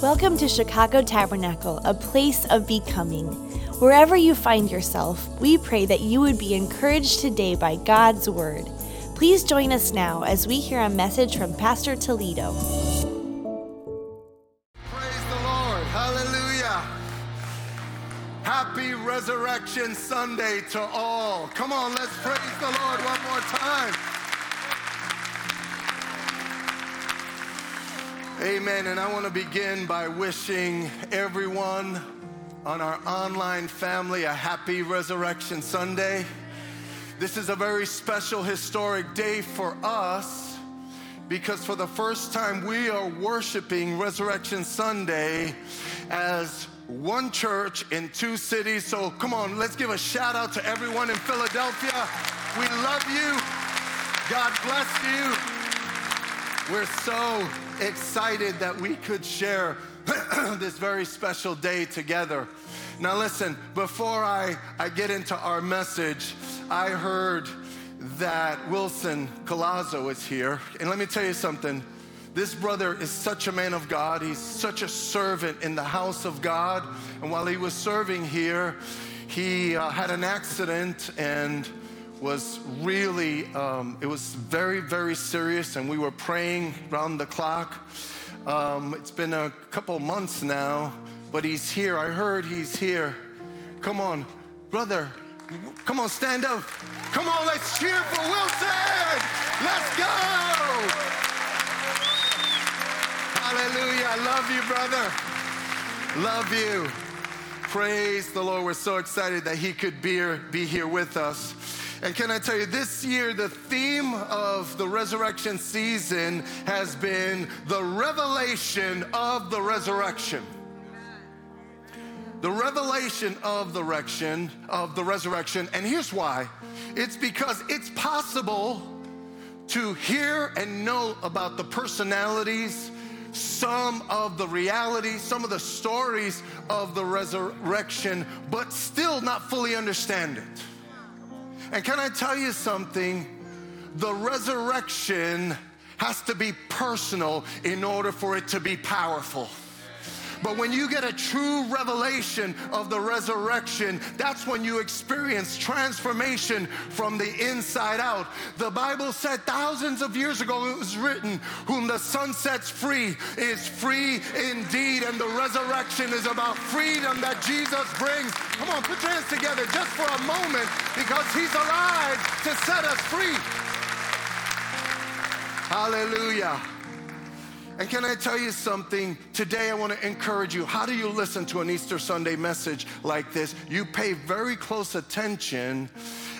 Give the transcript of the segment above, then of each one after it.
Welcome to Chicago Tabernacle, a place of becoming. Wherever you find yourself, we pray that you would be encouraged today by God's Word. Please join us now as we hear a message from Pastor Toledo. Praise the Lord. Hallelujah. Happy Resurrection Sunday to all. Come on, let's praise the Lord one more time. Amen. And I want to begin by wishing everyone on our online family a happy Resurrection Sunday. This is a very special, historic day for us because for the first time we are worshiping Resurrection Sunday as one church in two cities. So come on, let's give a shout out to everyone in Philadelphia. We love you. God bless you. We're so excited that we could share this very special day together. Now, listen, before I, I get into our message, I heard that Wilson Colazzo is here. And let me tell you something. This brother is such a man of God. He's such a servant in the house of God. And while he was serving here, he uh, had an accident and was really, um, it was very, very serious, and we were praying round the clock. Um, it's been a couple months now, but he's here. I heard he's here. Come on, brother. Come on, stand up. Come on, let's cheer for Wilson. Let's go. Hallelujah. I love you, brother. Love you. Praise the Lord. We're so excited that he could be here, be here with us. And can I tell you, this year, the theme of the resurrection season has been the revelation of the resurrection. The revelation of the resurrection, of the resurrection. And here's why. It's because it's possible to hear and know about the personalities, some of the realities, some of the stories of the resurrection, but still not fully understand it. And can I tell you something? The resurrection has to be personal in order for it to be powerful. But when you get a true revelation of the resurrection, that's when you experience transformation from the inside out. The Bible said thousands of years ago it was written, Whom the son sets free is free indeed. And the resurrection is about freedom that Jesus brings. Come on, put your hands together just for a moment because He's alive to set us free. Hallelujah. And can I tell you something? Today I want to encourage you. How do you listen to an Easter Sunday message like this? You pay very close attention,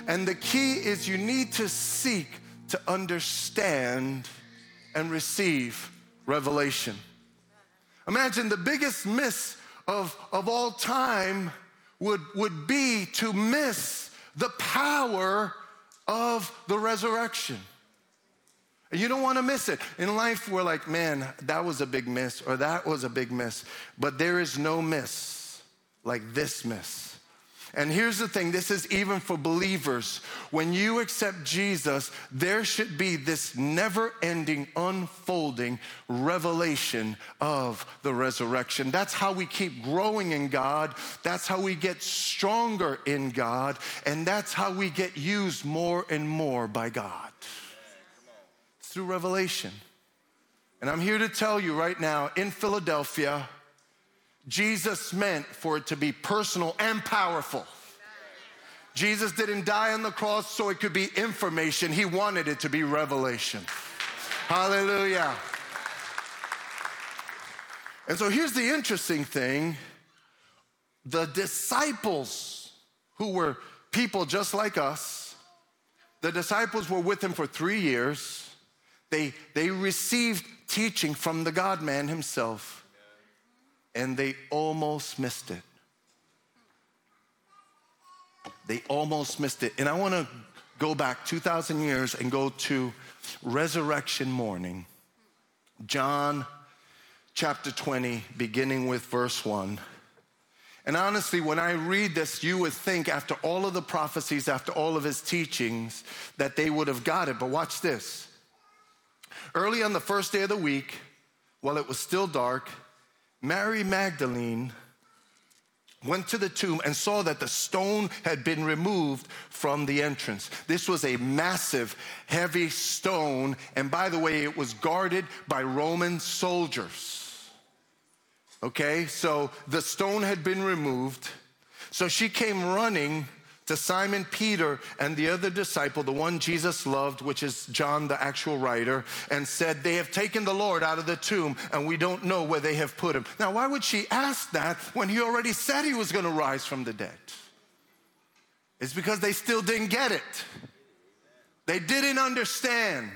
and the key is you need to seek to understand and receive revelation. Imagine the biggest miss of, of all time would, would be to miss the power of the resurrection. You don't want to miss it. In life, we're like, man, that was a big miss, or that was a big miss. But there is no miss like this miss. And here's the thing this is even for believers. When you accept Jesus, there should be this never ending, unfolding revelation of the resurrection. That's how we keep growing in God. That's how we get stronger in God. And that's how we get used more and more by God through revelation. And I'm here to tell you right now in Philadelphia, Jesus meant for it to be personal and powerful. Jesus didn't die on the cross so it could be information, He wanted it to be revelation. Hallelujah. And so here's the interesting thing the disciples, who were people just like us, the disciples were with him for three years. They, they received teaching from the God man himself, and they almost missed it. They almost missed it. And I want to go back 2,000 years and go to resurrection morning, John chapter 20, beginning with verse 1. And honestly, when I read this, you would think after all of the prophecies, after all of his teachings, that they would have got it. But watch this. Early on the first day of the week, while it was still dark, Mary Magdalene went to the tomb and saw that the stone had been removed from the entrance. This was a massive, heavy stone, and by the way, it was guarded by Roman soldiers. Okay, so the stone had been removed. So she came running to Simon Peter and the other disciple, the one Jesus loved, which is John, the actual writer, and said, They have taken the Lord out of the tomb and we don't know where they have put him. Now, why would she ask that when he already said he was going to rise from the dead? It's because they still didn't get it. They didn't understand.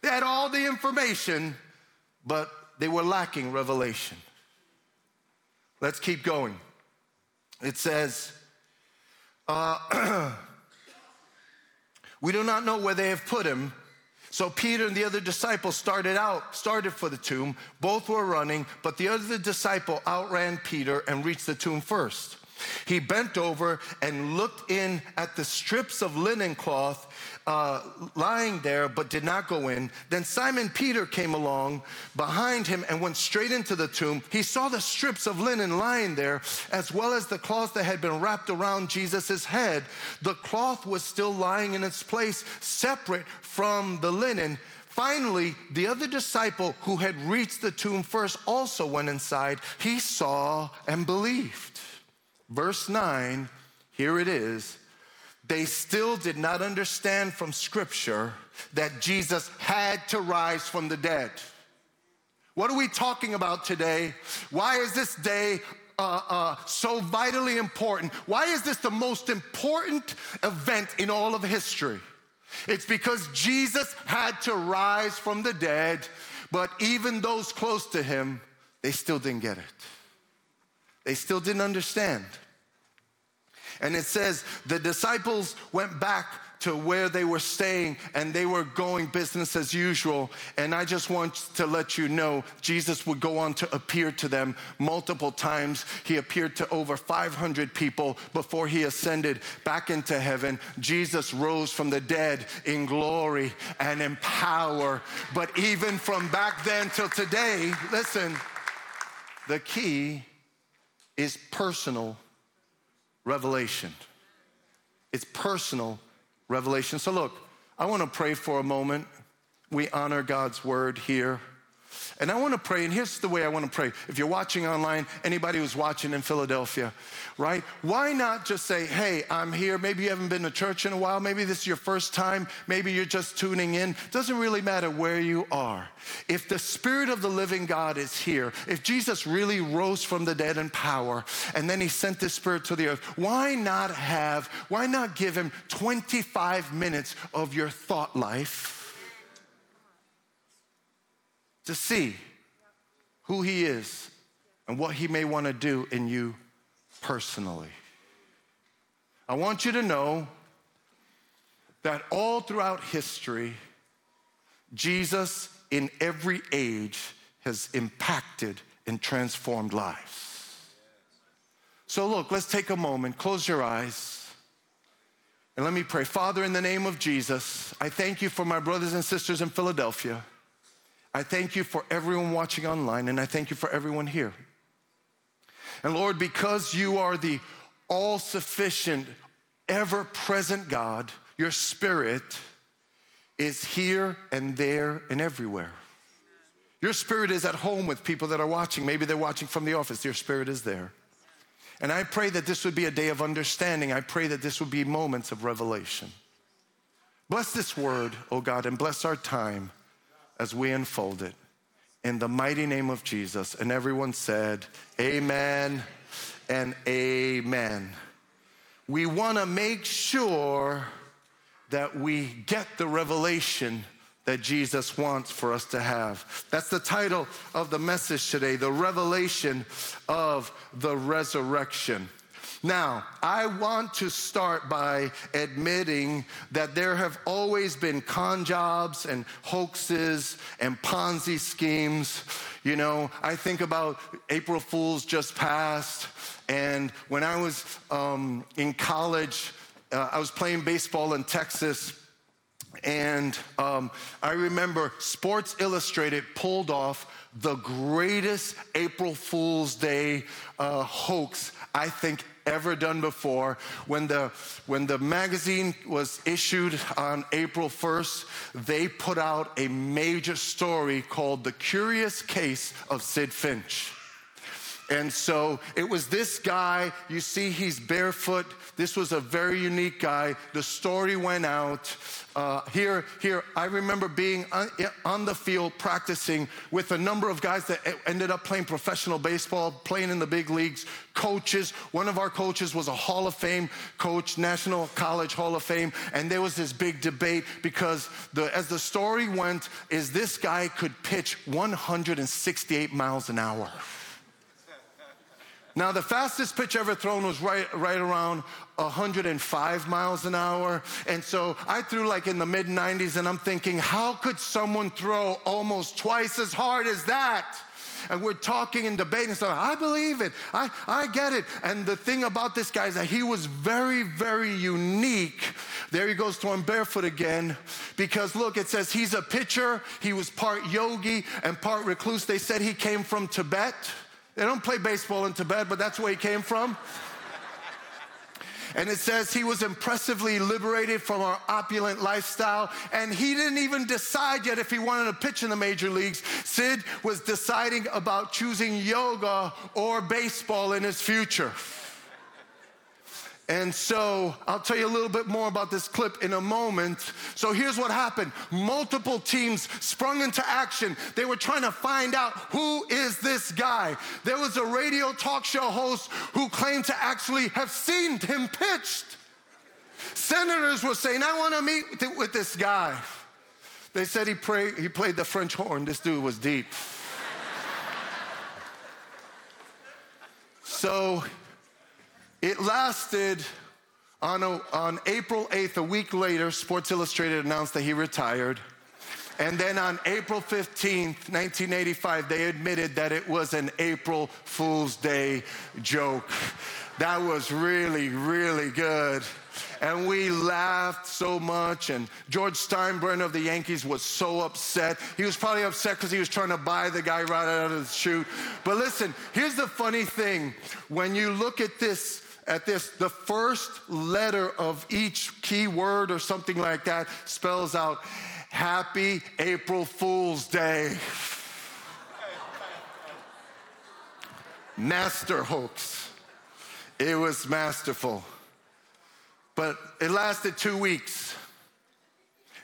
They had all the information, but they were lacking revelation. Let's keep going. It says, uh, we do not know where they have put him. So Peter and the other disciple started out, started for the tomb. Both were running, but the other disciple outran Peter and reached the tomb first. He bent over and looked in at the strips of linen cloth uh, lying there, but did not go in. Then Simon Peter came along behind him and went straight into the tomb. He saw the strips of linen lying there, as well as the cloth that had been wrapped around Jesus' head. The cloth was still lying in its place, separate from the linen. Finally, the other disciple who had reached the tomb first also went inside. He saw and believed. Verse 9, here it is. They still did not understand from Scripture that Jesus had to rise from the dead. What are we talking about today? Why is this day uh, uh, so vitally important? Why is this the most important event in all of history? It's because Jesus had to rise from the dead, but even those close to him, they still didn't get it. They still didn't understand. And it says the disciples went back to where they were staying and they were going business as usual. And I just want to let you know Jesus would go on to appear to them multiple times. He appeared to over 500 people before he ascended back into heaven. Jesus rose from the dead in glory and in power. But even from back then till today, listen, the key is personal revelation. It's personal revelation. So, look, I want to pray for a moment. We honor God's word here. And I want to pray, and here's the way I want to pray. If you're watching online, anybody who's watching in Philadelphia, right? Why not just say, hey, I'm here. Maybe you haven't been to church in a while. Maybe this is your first time. Maybe you're just tuning in. Doesn't really matter where you are. If the Spirit of the living God is here, if Jesus really rose from the dead in power, and then he sent the Spirit to the earth, why not have, why not give him 25 minutes of your thought life? To see who He is and what He may want to do in you personally. I want you to know that all throughout history, Jesus in every age has impacted and transformed lives. So, look, let's take a moment, close your eyes, and let me pray. Father, in the name of Jesus, I thank you for my brothers and sisters in Philadelphia. I thank you for everyone watching online, and I thank you for everyone here. And Lord, because you are the all sufficient, ever present God, your spirit is here and there and everywhere. Your spirit is at home with people that are watching. Maybe they're watching from the office, your spirit is there. And I pray that this would be a day of understanding. I pray that this would be moments of revelation. Bless this word, oh God, and bless our time as we unfold it. In the mighty name of Jesus. And everyone said, Amen and Amen. We want to make sure that we get the revelation that Jesus wants for us to have. That's the title of the message today the revelation of the resurrection. Now, I want to start by admitting that there have always been con jobs and hoaxes and Ponzi schemes. You know, I think about April Fools just passed, and when I was um, in college, uh, I was playing baseball in Texas And um, I remember Sports Illustrated pulled off the greatest April Fool's Day uh, hoax I think ever done before. When the, when the magazine was issued on April 1st, they put out a major story called The Curious Case of Sidd Finch. And so it was this guy, you see, he's barefoot. This was a very unique guy. The story went out. Uh, here, here, I remember being on, on, the field practicing with a number of guys that ended up playing professional baseball, playing in the big leagues, coaches. One of our coaches was a Hall of Fame coach, National College Hall of Fame, and there was this big debate because the, as the story went, is this guy could pitch 168 miles an hour. Now, the fastest pitch ever thrown was right, right around 105 miles an hour. And so I threw like in the mid 90s, and I'm thinking, how could someone throw almost twice as hard as that? and we're talking and debating and So I believe it. I, I get it. And the thing about this guy is that he was very, very unique. There he goes throwing barefoot again. Because look, it says he's a pitcher. He was part yogi and part recluse. They said he came from Tibet. They don't play baseball in Tibet, but that's where he came from. And it says he was impressively liberated from our opulent lifestyle. And he didn't even decide yet if he wanted to pitch in the major leagues. Sidd was deciding about choosing yoga or baseball in his future. And so I'll tell you a little bit more about this clip in a moment. So here's what happened multiple teams sprung into action. They were trying to find out who is this guy. There was a radio talk show host who claimed to actually have seen him pitched. Senators were saying, I want to meet with this guy. They said he, pray, he played the French horn. This dude was deep. so it lasted on, a, on April 8th, a week later, Sports Illustrated announced that he retired. And then on April 15th, 1985, they admitted that it was an April Fool's Day joke. That was really, really good. And we laughed so much. And George Steinbrenner of the Yankees was so upset. He was probably upset because he was trying to buy the guy right out of the chute. But listen, here's the funny thing when you look at this at this, the first letter of each key word or something like that spells out Happy April Fool's Day. Master hoax. It was masterful. But it lasted two weeks.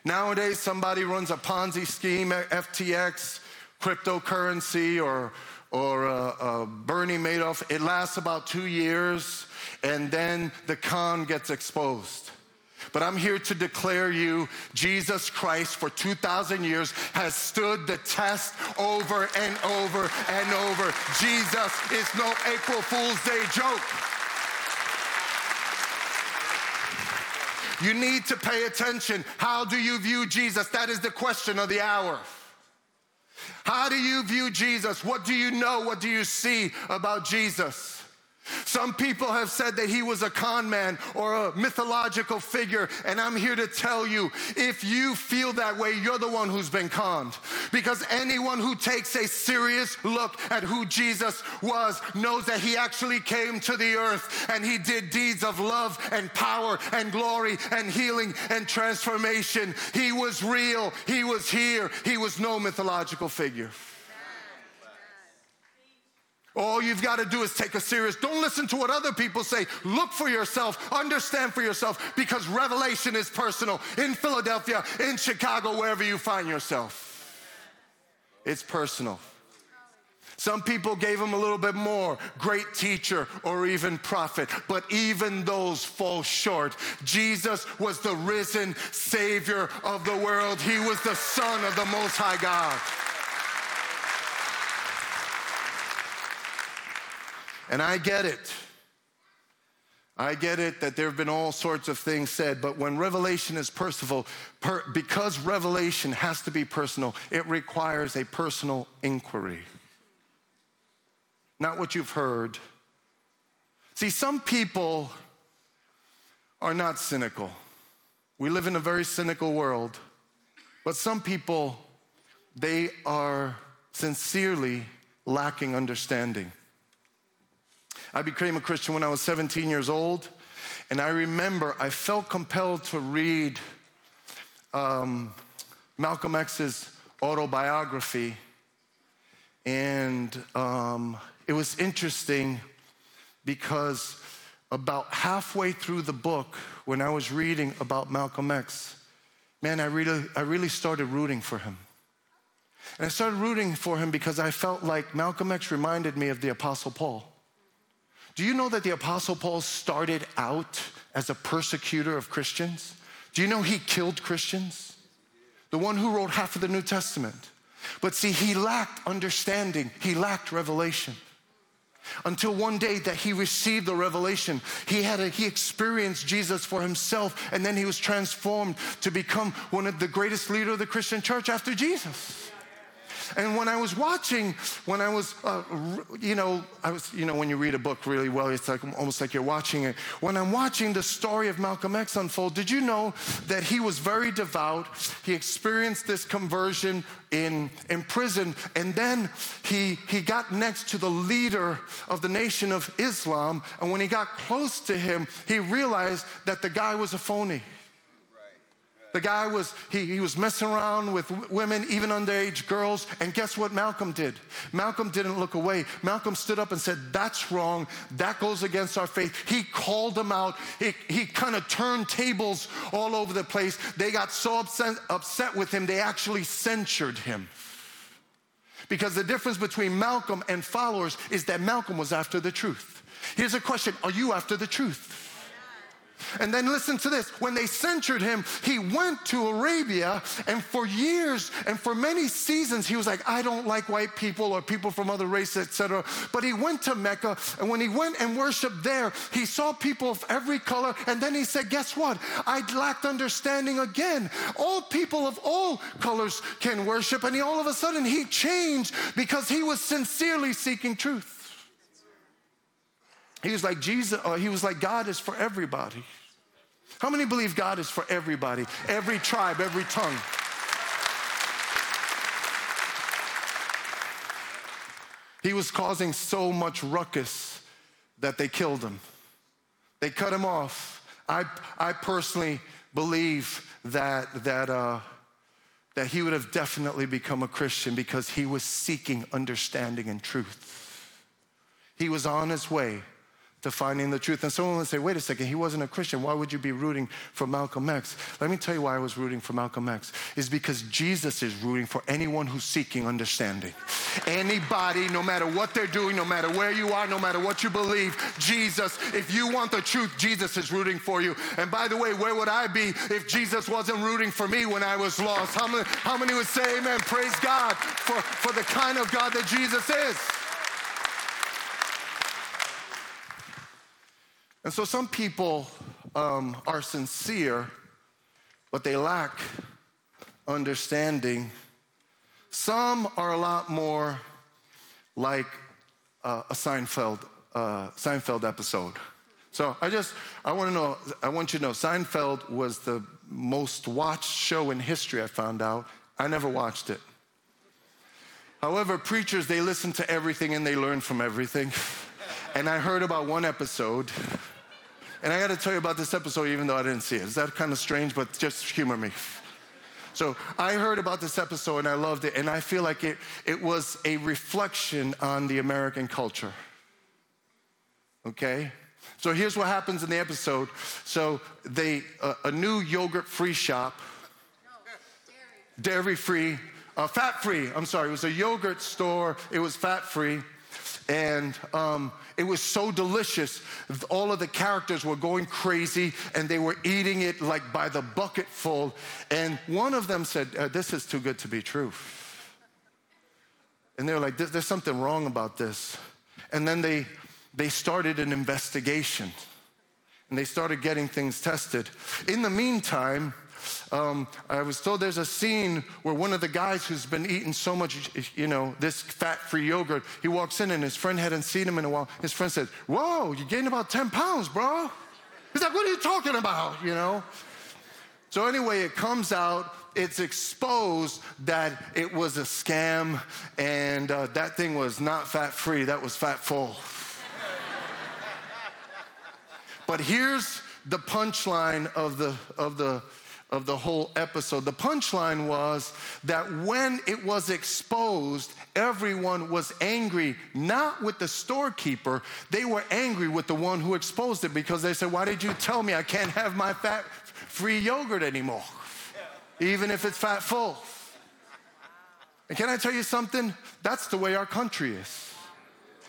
Nowadays, somebody runs a Ponzi scheme, FTX, cryptocurrency, or, or uh, uh, Bernie Madoff. It lasts about two years and then the con gets exposed. But I'm here to declare you Jesus Christ for 2,000 years has stood the test over and over and over. Jesus is no April Fool's Day joke. You need to pay attention. How do you view Jesus? That is the question of the hour. How do you view Jesus? What do you know? What do you see about Jesus? Some people have said that he was a con man or a mythological figure, and I'm here to tell you if you feel that way, you're the one who's been conned. Because anyone who takes a serious look at who Jesus was knows that he actually came to the earth and he did deeds of love and power and glory and healing and transformation. He was real, he was here, he was no mythological figure. All you've got to do is take a serious. Don't listen to what other people say. Look for yourself, understand for yourself, because revelation is personal. In Philadelphia, in Chicago, wherever you find yourself, it's personal. Some people gave him a little bit more great teacher or even prophet, but even those fall short. Jesus was the risen Savior of the world, He was the Son of the Most High God. And I get it. I get it that there have been all sorts of things said, but when revelation is personal, per, because revelation has to be personal, it requires a personal inquiry. Not what you've heard. See, some people are not cynical. We live in a very cynical world, but some people, they are sincerely lacking understanding. I became a Christian when I was 17 years old, and I remember I felt compelled to read um, Malcolm X's autobiography, and um, it was interesting because about halfway through the book, when I was reading about Malcolm X, man, I really, I really started rooting for him. And I started rooting for him because I felt like Malcolm X reminded me of the Apostle Paul. Do you know that the Apostle Paul started out as a persecutor of Christians? Do you know he killed Christians? The one who wrote half of the New Testament. But see, he lacked understanding, he lacked revelation. Until one day that he received the revelation, he had a, he experienced Jesus for himself, and then he was transformed to become one of the greatest leader of the Christian church after Jesus. And when I was watching, when I was, uh, you know, I was, you know, when you read a book really well, it's like almost like you're watching it. When I'm watching the story of Malcolm X unfold, did you know that he was very devout? He experienced this conversion in, in prison, and then he, he got next to the leader of the nation of Islam. And when he got close to him, he realized that the guy was a phony. The guy was, he, he was messing around with women, even underage girls. And guess what Malcolm did? Malcolm didn't look away. Malcolm stood up and said, That's wrong. That goes against our faith. He called them out. He, he kind of turned tables all over the place. They got so upset, upset with him, they actually censured him. Because the difference between Malcolm and followers is that Malcolm was after the truth. Here's a question Are you after the truth? And then listen to this when they censured him, he went to Arabia, and for years and for many seasons, he was like, I don't like white people or people from other races, etc. But he went to Mecca, and when he went and worshiped there, he saw people of every color, and then he said, Guess what? I lacked understanding again. All people of all colors can worship, and he all of a sudden he changed because he was sincerely seeking truth. He was like Jesus, uh, he was like God is for everybody. How many believe God is for everybody? Every tribe, every tongue. He was causing so much ruckus that they killed him. They cut him off. I, I personally believe that, that, uh, that he would have definitely become a Christian because he was seeking understanding and truth. He was on his way to finding the truth. And someone would say, wait a second, he wasn't a Christian. Why would you be rooting for Malcolm X? Let me tell you why I was rooting for Malcolm X. Is because Jesus is rooting for anyone who's seeking understanding. Anybody, no matter what they're doing, no matter where you are, no matter what you believe, Jesus, if you want the truth, Jesus is rooting for you. And by the way, where would I be if Jesus wasn't rooting for me when I was lost? How many, how many would say amen? Praise God for, for the kind of God that Jesus is. And so some people um, are sincere, but they lack understanding. Some are a lot more like uh, a Seinfeld, uh, Seinfeld episode. So I just, I want to know, I want you to know, Seinfeld was the most watched show in history, I found out. I never watched it. However, preachers, they listen to everything and they learn from everything. And I heard about one episode and I got to tell you about this episode, even though I didn't see it. Is that kind of strange? But just humor me. So I heard about this episode and I loved it, and I feel like it, it was a reflection on the American culture. Okay? So here's what happens in the episode. So they uh, a new yogurt free shop, dairy free, uh, fat free. I'm sorry, it was a yogurt store. It was fat free, and um, it was so delicious. All of the characters were going crazy and they were eating it like by the bucket full. And one of them said, uh, This is too good to be true. And they were like, There's something wrong about this. And then they, they started an investigation and they started getting things tested. In the meantime, um, I was told there's a scene where one of the guys who's been eating so much, you know, this fat free yogurt, he walks in and his friend hadn't seen him in a while. His friend said, Whoa, you gained about 10 pounds, bro. He's like, What are you talking about, you know? So, anyway, it comes out, it's exposed that it was a scam and uh, that thing was not fat free, that was fat full. but here's the punchline of the, of the, of the whole episode. The punchline was that when it was exposed, everyone was angry, not with the storekeeper, they were angry with the one who exposed it because they said, Why did you tell me I can't have my fat free yogurt anymore? Even if it's fat full. And can I tell you something? That's the way our country is.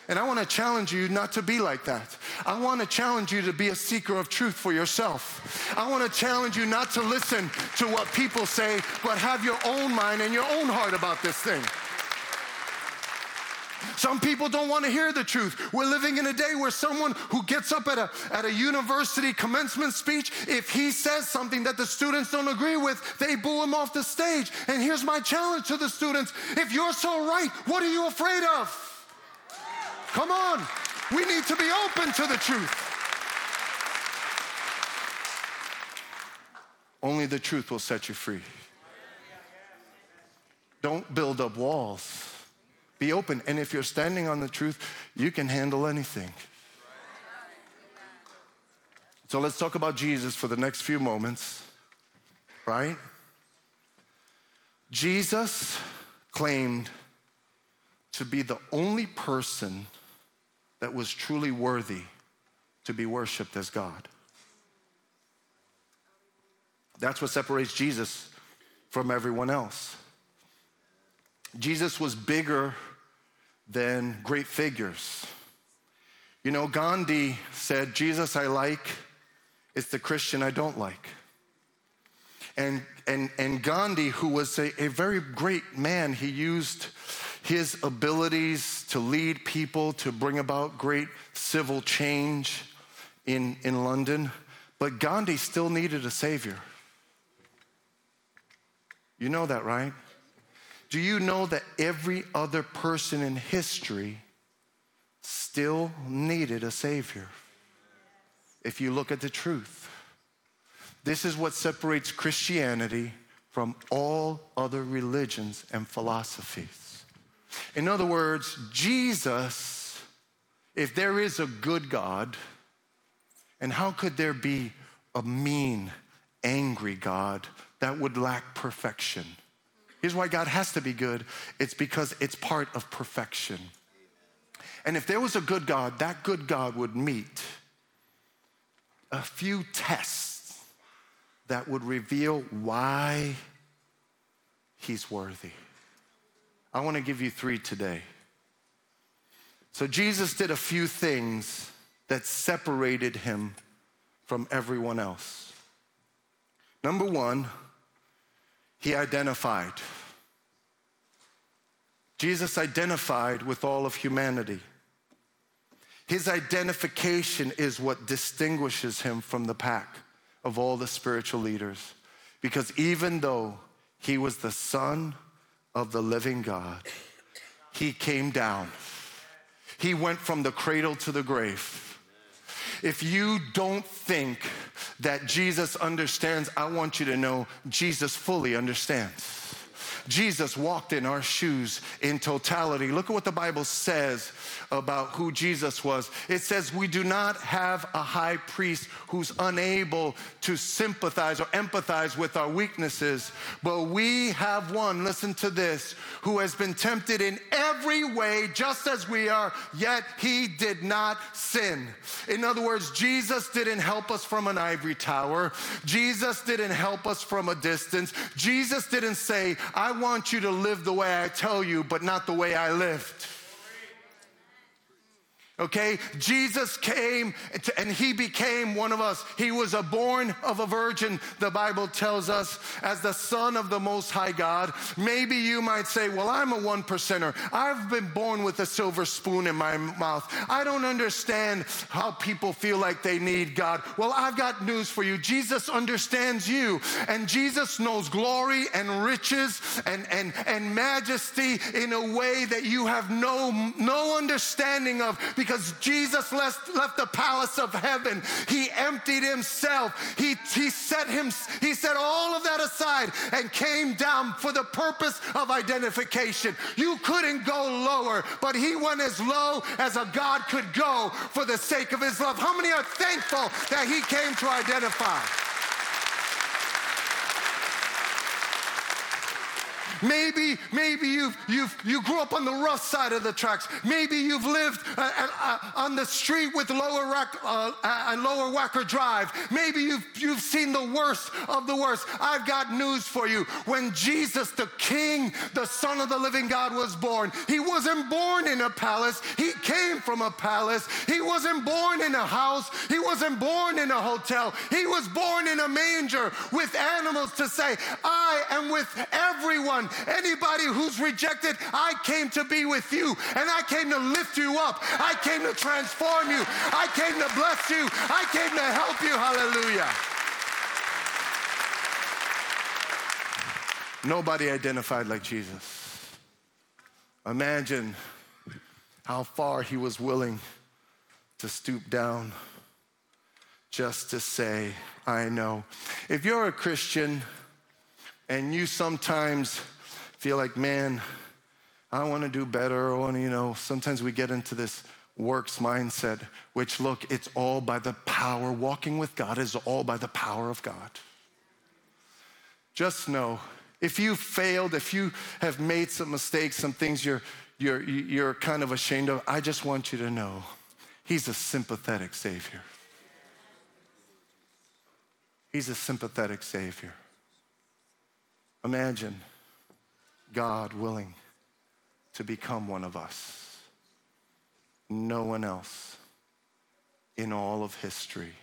And I want to challenge you not to be like that. I want to challenge you to be a seeker of truth for yourself. I want to challenge you not to listen to what people say, but have your own mind and your own heart about this thing. Some people don't want to hear the truth. We're living in a day where someone who gets up at a, at a university commencement speech, if he says something that the students don't agree with, they boo him off the stage. And here's my challenge to the students if you're so right, what are you afraid of? Come on. We need to be open to the truth. Only the truth will set you free. Don't build up walls. Be open. And if you're standing on the truth, you can handle anything. So let's talk about Jesus for the next few moments, right? Jesus claimed to be the only person that was truly worthy to be worshiped as God. That's what separates Jesus from everyone else. Jesus was bigger than great figures. You know, Gandhi said, Jesus I like, it's the Christian I don't like. And, and, and Gandhi, who was a, a very great man, he used his abilities to lead people to bring about great civil change in, in London, but Gandhi still needed a savior. You know that, right? Do you know that every other person in history still needed a savior? If you look at the truth, this is what separates Christianity from all other religions and philosophies. In other words, Jesus, if there is a good God, and how could there be a mean, angry God that would lack perfection? Here's why God has to be good it's because it's part of perfection. And if there was a good God, that good God would meet a few tests that would reveal why he's worthy. I want to give you three today. So, Jesus did a few things that separated him from everyone else. Number one, he identified. Jesus identified with all of humanity. His identification is what distinguishes him from the pack of all the spiritual leaders. Because even though he was the son of the living God. He came down. He went from the cradle to the grave. If you don't think that Jesus understands, I want you to know Jesus fully understands. Jesus walked in our shoes in totality. Look at what the Bible says about who Jesus was. It says, We do not have a high priest who's unable to sympathize or empathize with our weaknesses, but we have one, listen to this, who has been tempted in every way just as we are, yet he did not sin. In other words, Jesus didn't help us from an ivory tower, Jesus didn't help us from a distance. Jesus didn't say, I want you to live the way I tell you, but not the way I lived. Okay, Jesus came and he became one of us. He was a born of a virgin, the Bible tells us, as the son of the most high God. Maybe you might say, Well, I'm a one percenter. I've been born with a silver spoon in my mouth. I don't understand how people feel like they need God. Well, I've got news for you. Jesus understands you, and Jesus knows glory and riches and, and, and majesty in a way that you have no, no understanding of because Jesus left, left the palace of heaven. He emptied himself. He, he set him, he set all of that aside and came down for the purpose of identification. You couldn't go lower, but he went as low as a God could go for the sake of his love. How many are thankful that he came to identify? Maybe, maybe you've, you've, you grew up on the rough side of the tracks. Maybe you've lived uh, uh, on the street with Lower, Rack, uh, uh, Lower Wacker Drive. Maybe you've, you've seen the worst of the worst. I've got news for you. When Jesus, the King, the Son of the living God, was born, he wasn't born in a palace. He came from a palace. He wasn't born in a house. He wasn't born in a hotel. He was born in a manger with animals to say, I am with everyone Anybody who's rejected, I came to be with you and I came to lift you up. I came to transform you. I came to bless you. I came to help you. Hallelujah. Nobody identified like Jesus. Imagine how far he was willing to stoop down just to say, I know. If you're a Christian and you sometimes feel like, man, I want to do better. I want to, you know, sometimes we get into this works mindset, which look, it's all by the power. Walking with God is all by the power of God. Just know if you failed, if you have made some mistakes, some things you're, you're, you're kind of ashamed of, I just want you to know He's a sympathetic Savior. He's a sympathetic Savior. Imagine God willing to become one of us. No one else in all of history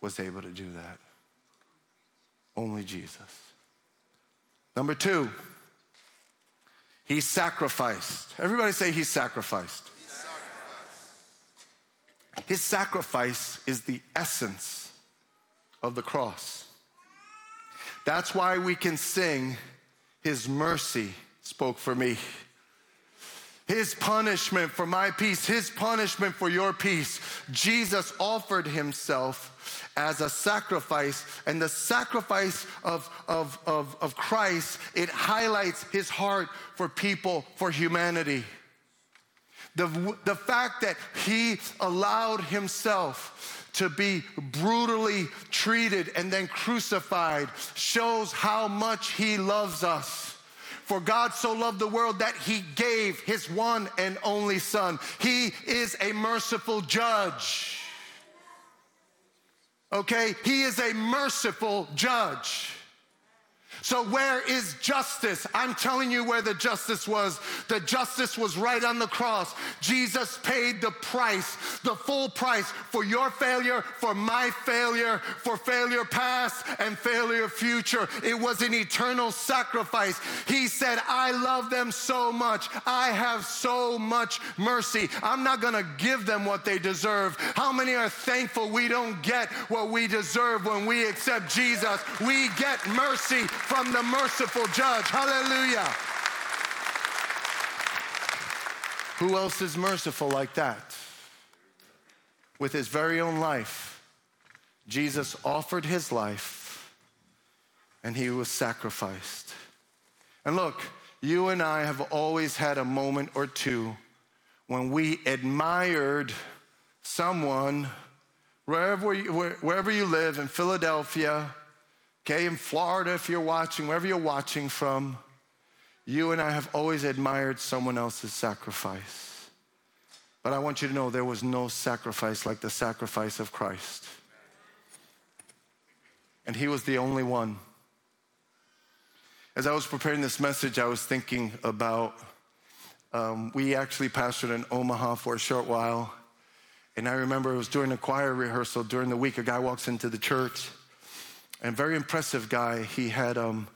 was able to do that. Only Jesus. Number two, he sacrificed. Everybody say he sacrificed. His sacrifice is the essence of the cross. That's why we can sing his mercy spoke for me. His punishment for my peace, His punishment for your peace. Jesus offered Himself as a sacrifice, and the sacrifice of, of, of, of Christ, it highlights His heart for people, for humanity. The, the fact that He allowed Himself to be brutally treated and then crucified shows how much He loves us. For God so loved the world that he gave his one and only Son. He is a merciful judge. Okay? He is a merciful judge. So, where is justice? I'm telling you where the justice was. The justice was right on the cross. Jesus paid the price, the full price for your failure, for my failure, for failure past and failure future. It was an eternal sacrifice. He said, I love them so much. I have so much mercy. I'm not going to give them what they deserve. How many are thankful we don't get what we deserve when we accept Jesus? We get mercy from the merciful judge. Hallelujah. Who else is merciful like that? With his very own life, Jesus offered his life and he was sacrificed. And look, you and I have always had a moment or two when we admired someone, wherever you, wherever you live in Philadelphia, Okay, in Florida, if you're watching, wherever you're watching from, you and I have always admired someone else's sacrifice. But I want you to know there was no sacrifice like the sacrifice of Christ. And He was the only one. As I was preparing this message, I was thinking about um, we actually pastored in Omaha for a short while. And I remember it was during a choir rehearsal during the week, a guy walks into the church and very impressive guy. He had um,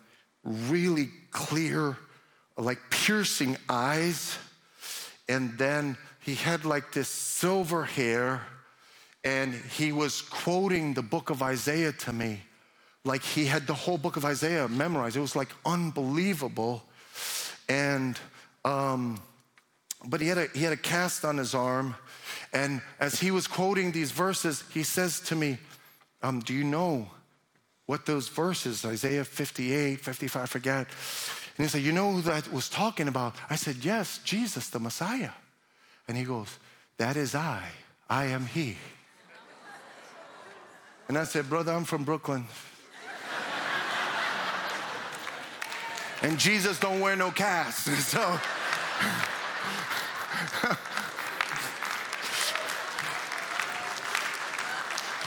really clear, like piercing eyes. And then he had like this silver hair. And he was quoting the book of Isaiah to me. Like he had the whole book of Isaiah memorized. It was like unbelievable. And um, but he had, a, he had a cast on his arm. And as he was quoting these verses, he says to me, um, Do you know what those verses, Isaiah 58, 55, I forget. And he said, You know who that was talking about? I said, Yes, Jesus, the Messiah. And he goes, That is I. I am he. And I said, Brother, I'm from Brooklyn. and Jesus don't wear no cast. So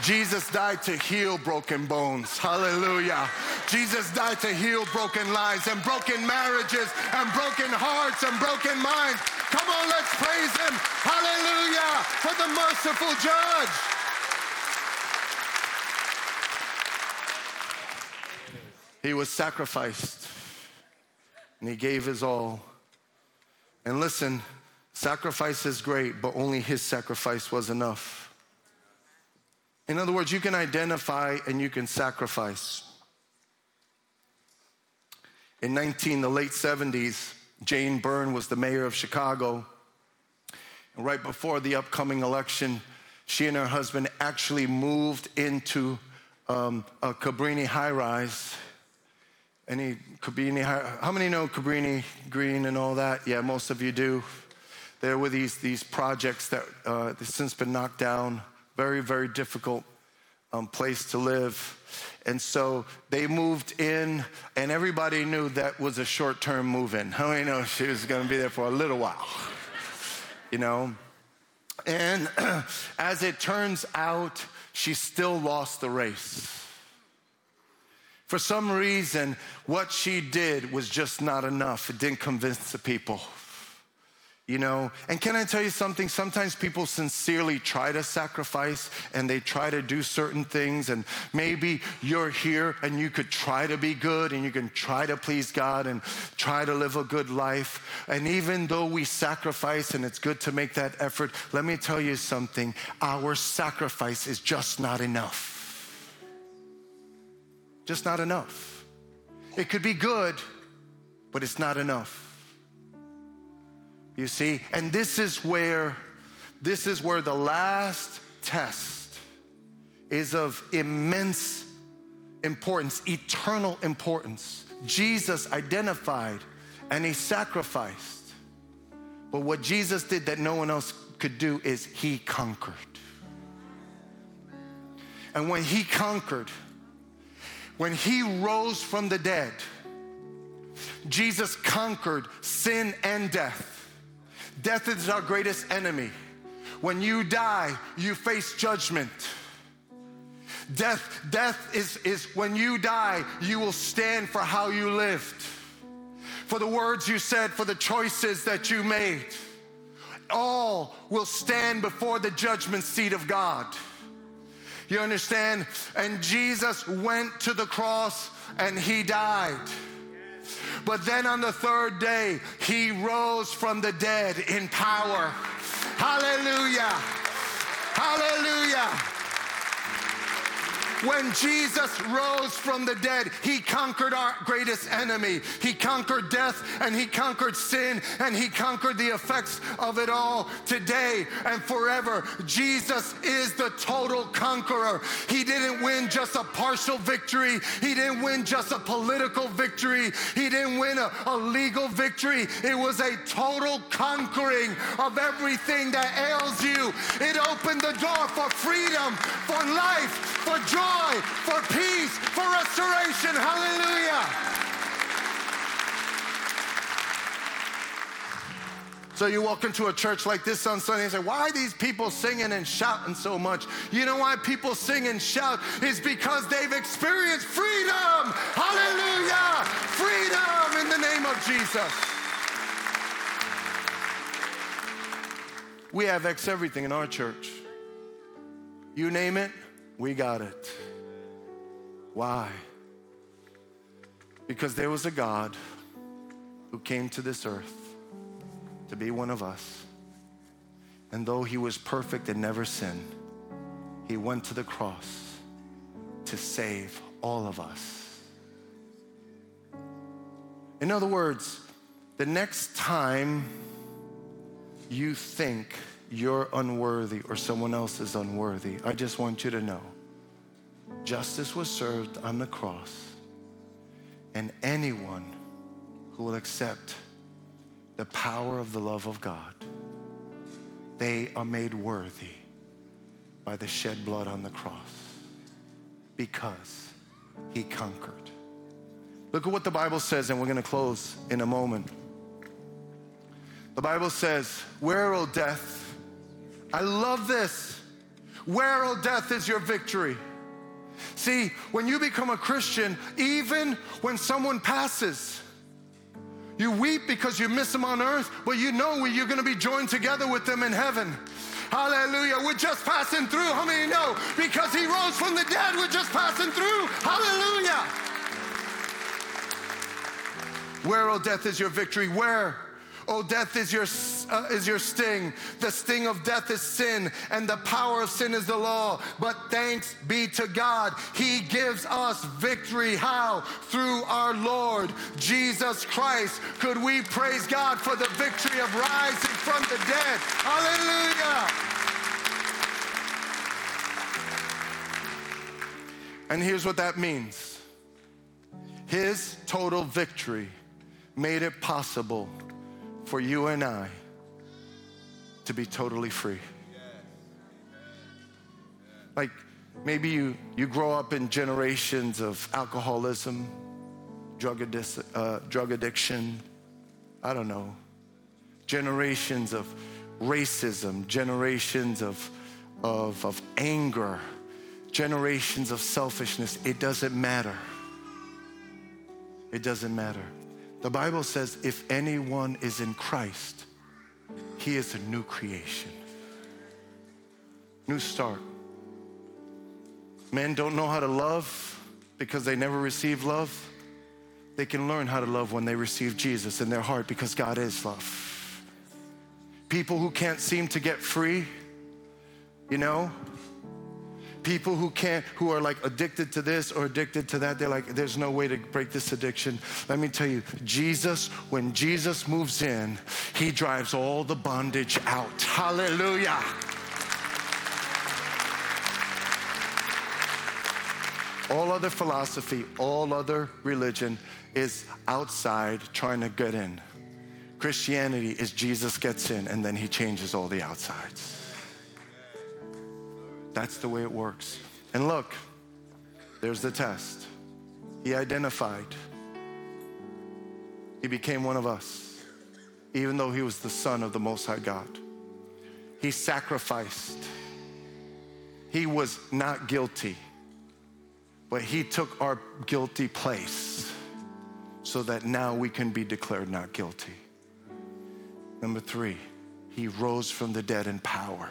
Jesus died to heal broken bones. Hallelujah. Jesus died to heal broken lives and broken marriages and broken hearts and broken minds. Come on, let's praise him. Hallelujah for the merciful judge. He was sacrificed and he gave his all. And listen, sacrifice is great, but only his sacrifice was enough. In other words, you can identify and you can sacrifice. In 19, the late 70s, Jane Byrne was the mayor of Chicago. And right before the upcoming election, she and her husband actually moved into um, a Cabrini high rise. Any Cabrini high, how many know Cabrini Green and all that? Yeah, most of you do. There were these, these projects that uh, since been knocked down. Very, very difficult um, place to live. And so they moved in, and everybody knew that was a short term move in. How many know she was going to be there for a little while? You know? And as it turns out, she still lost the race. For some reason, what she did was just not enough. It didn't convince the people you know? And can i tell you something? Sometimes people sincerely try to sacrifice and they try to do certain things and maybe you're here and you could try to be good and you can try to please god and try to live a good life. And even though we sacrifice and it's good to make that effort let me tell you something. Our sacrifice is just not enough. Just not enough. It could be good but it's not enough you see? And this is where this is where the last test is of immense importance, eternal importance. Jesus identified and he sacrificed. But what Jesus did that no one else could do is he conquered. And when he conquered, when he rose from the dead, Jesus conquered sin and death. Death is our greatest enemy. When you die, you face judgment. Death, death is, is when you die, you will stand for how you lived, for the words you said, for the choices that you made. All will stand before the judgment seat of God. You understand? And Jesus went to the cross and he died. But then on the third day, he rose from the dead in power. Hallelujah. Hallelujah. When Jesus rose from the dead, he conquered our greatest enemy. He conquered death and he conquered sin and he conquered the effects of it all today and forever. Jesus is the total conqueror. He didn't win just a partial victory, he didn't win just a political victory, he didn't win a, a legal victory. It was a total conquering of everything that ails you. It opened the door for freedom, for life, for joy joy, for peace, for restoration. Hallelujah. So you walk into a church like this on Sunday and say, why are these people singing and shouting so much? You know why people sing and shout is because they've experienced freedom. Hallelujah. Freedom in the name of Jesus. We have X everything in our church. You name it, we got it. Why? Because there was a God who came to this earth to be one of us. And though he was perfect and never sinned, he went to the cross to save all of us. In other words, the next time you think you're unworthy or someone else is unworthy, I just want you to know justice was served on the cross, and anyone who will accept the power of the love of God, they are made worthy by the shed blood on the cross because he conquered. Look at what the Bible says, and we're going to close in a moment. The Bible says, Where, O death? I love this. Where, O death, is your victory? See, when you become a Christian, even when someone passes, you weep because you miss them on earth, but you know you're going to be joined together with them in heaven. Hallelujah. We're just passing through. How many know? Because he rose from the dead, we're just passing through. Hallelujah. Where, O oh, death, is your victory? Where? Oh, death is your, uh, is your sting. The sting of death is sin, and the power of sin is the law. But thanks be to God, He gives us victory. How? Through our Lord Jesus Christ. Could we praise God for the victory of rising from the dead? Hallelujah. And here's what that means His total victory made it possible for you and I to be totally free. Like maybe you, you grow up in generations of alcoholism, drug, uh, drug addiction, I don't know, generations of racism, generations of, of, of anger, generations of selfishness. It doesn't matter. It doesn't matter. The Bible says, if anyone is in Christ, he is a new creation. New start. Men don't know how to love because they never received love. They can learn how to love when they receive Jesus in their heart because God is love. People who can't seem to get free, you know, people who can't who are like addicted to this or addicted to that they're like there's no way to break this addiction. Let me tell you jesus when jesus moves in he drives all the bondage out. Hallelujah. All other philosophy all other religion is outside trying to get in. Christianity is jesus gets in and then he changes all the outsides that's the way it works. And look, there's the test. He identified. He became one of us, even though he was the Son of the Most High God. He sacrificed. He was not guilty, but he took our guilty place so that now we can be declared not guilty. Number three, he rose from the dead in power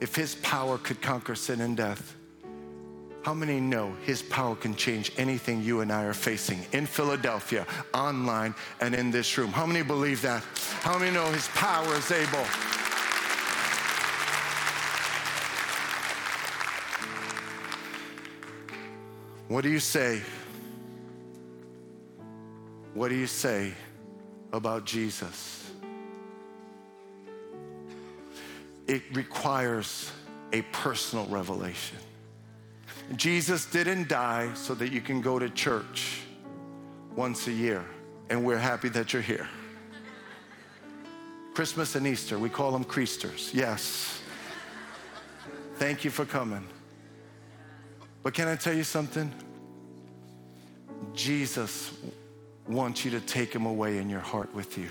if his power could conquer sin and death, how many know his power can change anything you and I are facing in Philadelphia, online, and in this room? How many believe that? How many know his power is able? What do you say? What do you say about Jesus? It requires a personal revelation. Jesus didn't die so that you can go to church once a year, and we're happy that you're here. Christmas and Easter, we call them Creasters, yes. Thank you for coming. But can I tell you something? Jesus wants you to take him away in your heart with you.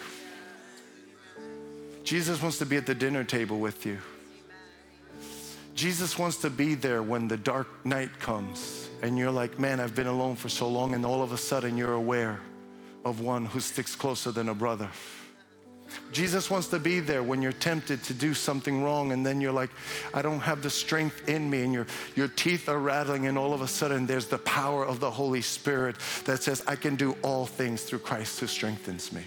Jesus wants to be at the dinner table with you. Jesus wants to be there when the dark night comes and you're like, man, I've been alone for so long, and all of a sudden you're aware of one who sticks closer than a brother. Jesus wants to be there when you're tempted to do something wrong, and then you're like, I don't have the strength in me, and your, your teeth are rattling, and all of a sudden there's the power of the Holy Spirit that says, I can do all things through Christ who strengthens me.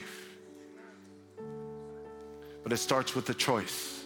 But it starts with a choice.